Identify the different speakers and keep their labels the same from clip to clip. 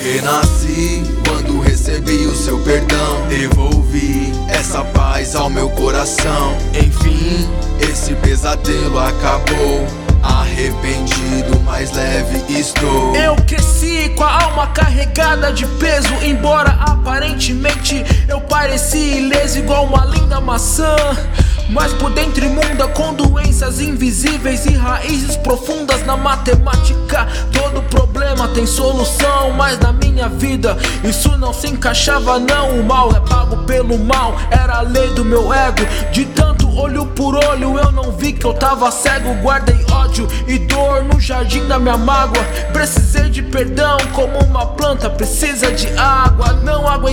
Speaker 1: Renasci quando recebi o seu perdão. Devolvi essa paz ao meu coração. Enfim, esse pesadelo acabou. Arrependido, mais leve estou.
Speaker 2: Eu com a alma carregada de peso. Embora aparentemente eu parecia ileso, igual uma linda maçã. Mas por dentro imunda com doenças invisíveis e raízes profundas na matemática. Todo problema tem solução, mas na minha vida isso não se encaixava não. O mal é pago pelo mal, era a lei do meu ego. De tanto olho por olho eu não vi que eu tava cego. Guardei ódio e dor no jardim da minha mágoa. Precisei de perdão como uma planta precisa de água. Não não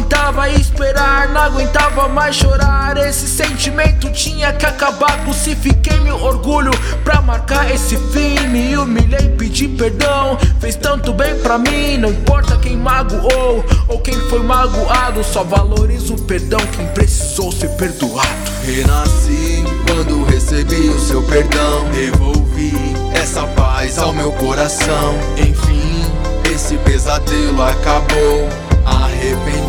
Speaker 2: aguentava mais chorar. Esse sentimento tinha que acabar. Crucifiquei meu orgulho pra marcar esse fim. Me humilhei, pedi perdão. Fez tanto bem pra mim. Não importa quem magoou ou quem foi magoado. Só valorizo o perdão quem precisou ser perdoado.
Speaker 1: Renasci quando recebi o seu perdão. Devolvi essa paz ao meu coração. Enfim, esse pesadelo acabou. Arrependido,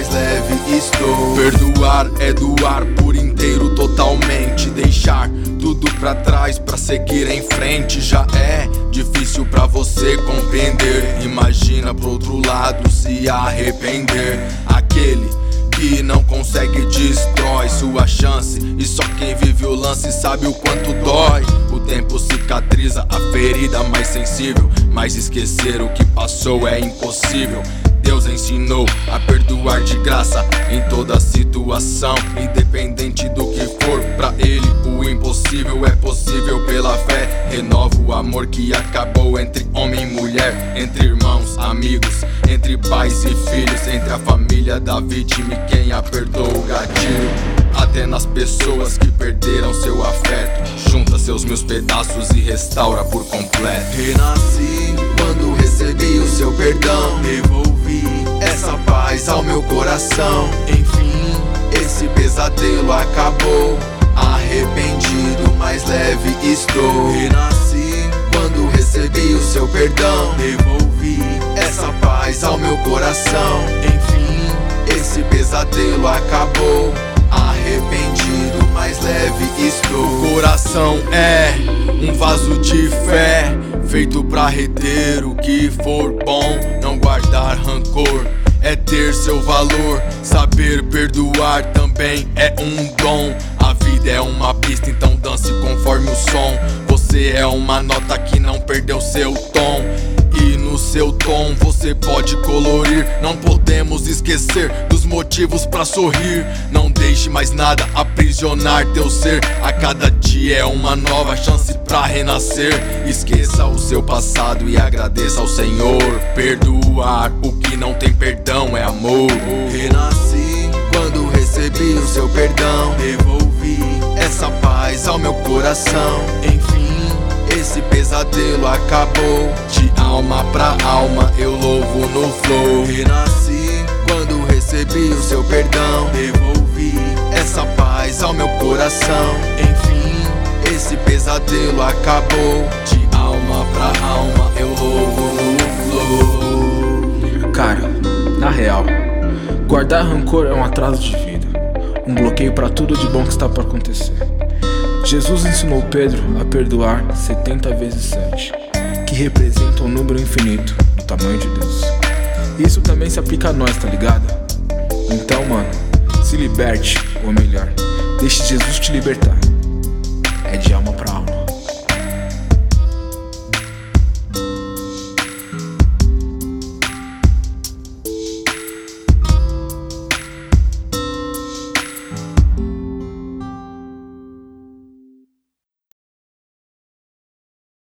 Speaker 1: mais leve estou. Perdoar é doar por inteiro, totalmente. Deixar tudo pra trás pra seguir em frente. Já é difícil pra você compreender. Imagina pro outro lado se arrepender. Aquele que não consegue destrói sua chance. E só quem vive o lance sabe o quanto dói. O tempo cicatriza a ferida mais sensível. Mas esquecer o que passou é impossível. Deus ensinou a perdoar de graça em toda situação, independente do que for. Pra Ele, o impossível é possível pela fé. Renova o amor que acabou entre homem e mulher, entre irmãos, amigos, entre pais e filhos, entre a família da vítima e quem a perdoa o gatilho. Até nas pessoas que perderam seu afeto. Junta seus meus pedaços e restaura por completo. Renasci quando recebi o seu perdão. Meu coração. Enfim, esse pesadelo acabou. Arrependido, mais leve estou. Renasci quando recebi o seu perdão. Devolvi essa paz ao meu coração. Enfim, esse pesadelo acabou. Arrependido, mais leve estou. Coração é um vaso de fé, feito pra reter o que for bom, não guardar rancor. É ter seu valor, saber perdoar também é um dom. A vida é uma pista, então dance conforme o som. Você é uma nota que não perdeu seu tom. Seu tom você pode colorir. Não podemos esquecer dos motivos pra sorrir. Não deixe mais nada aprisionar teu ser. A cada dia é uma nova chance pra renascer. Esqueça o seu passado e agradeça ao Senhor. Perdoar o que não tem perdão é amor. Renasci quando recebi o seu perdão. Devolvi essa paz ao meu coração. Enfim. Esse pesadelo acabou alma pra alma eu louvo no flow. Renasci quando recebi o seu perdão. Devolvi essa paz ao meu coração. Enfim, esse pesadelo acabou. De alma pra alma eu louvo no flow.
Speaker 2: Cara, na real, guardar rancor é um atraso de vida, um bloqueio pra tudo de bom que está para acontecer. Jesus ensinou Pedro a perdoar 70 vezes 7, que representa um número infinito do tamanho de Deus. Isso também se aplica a nós, tá ligado? Então, mano, se liberte, ou melhor, deixe Jesus te libertar. É de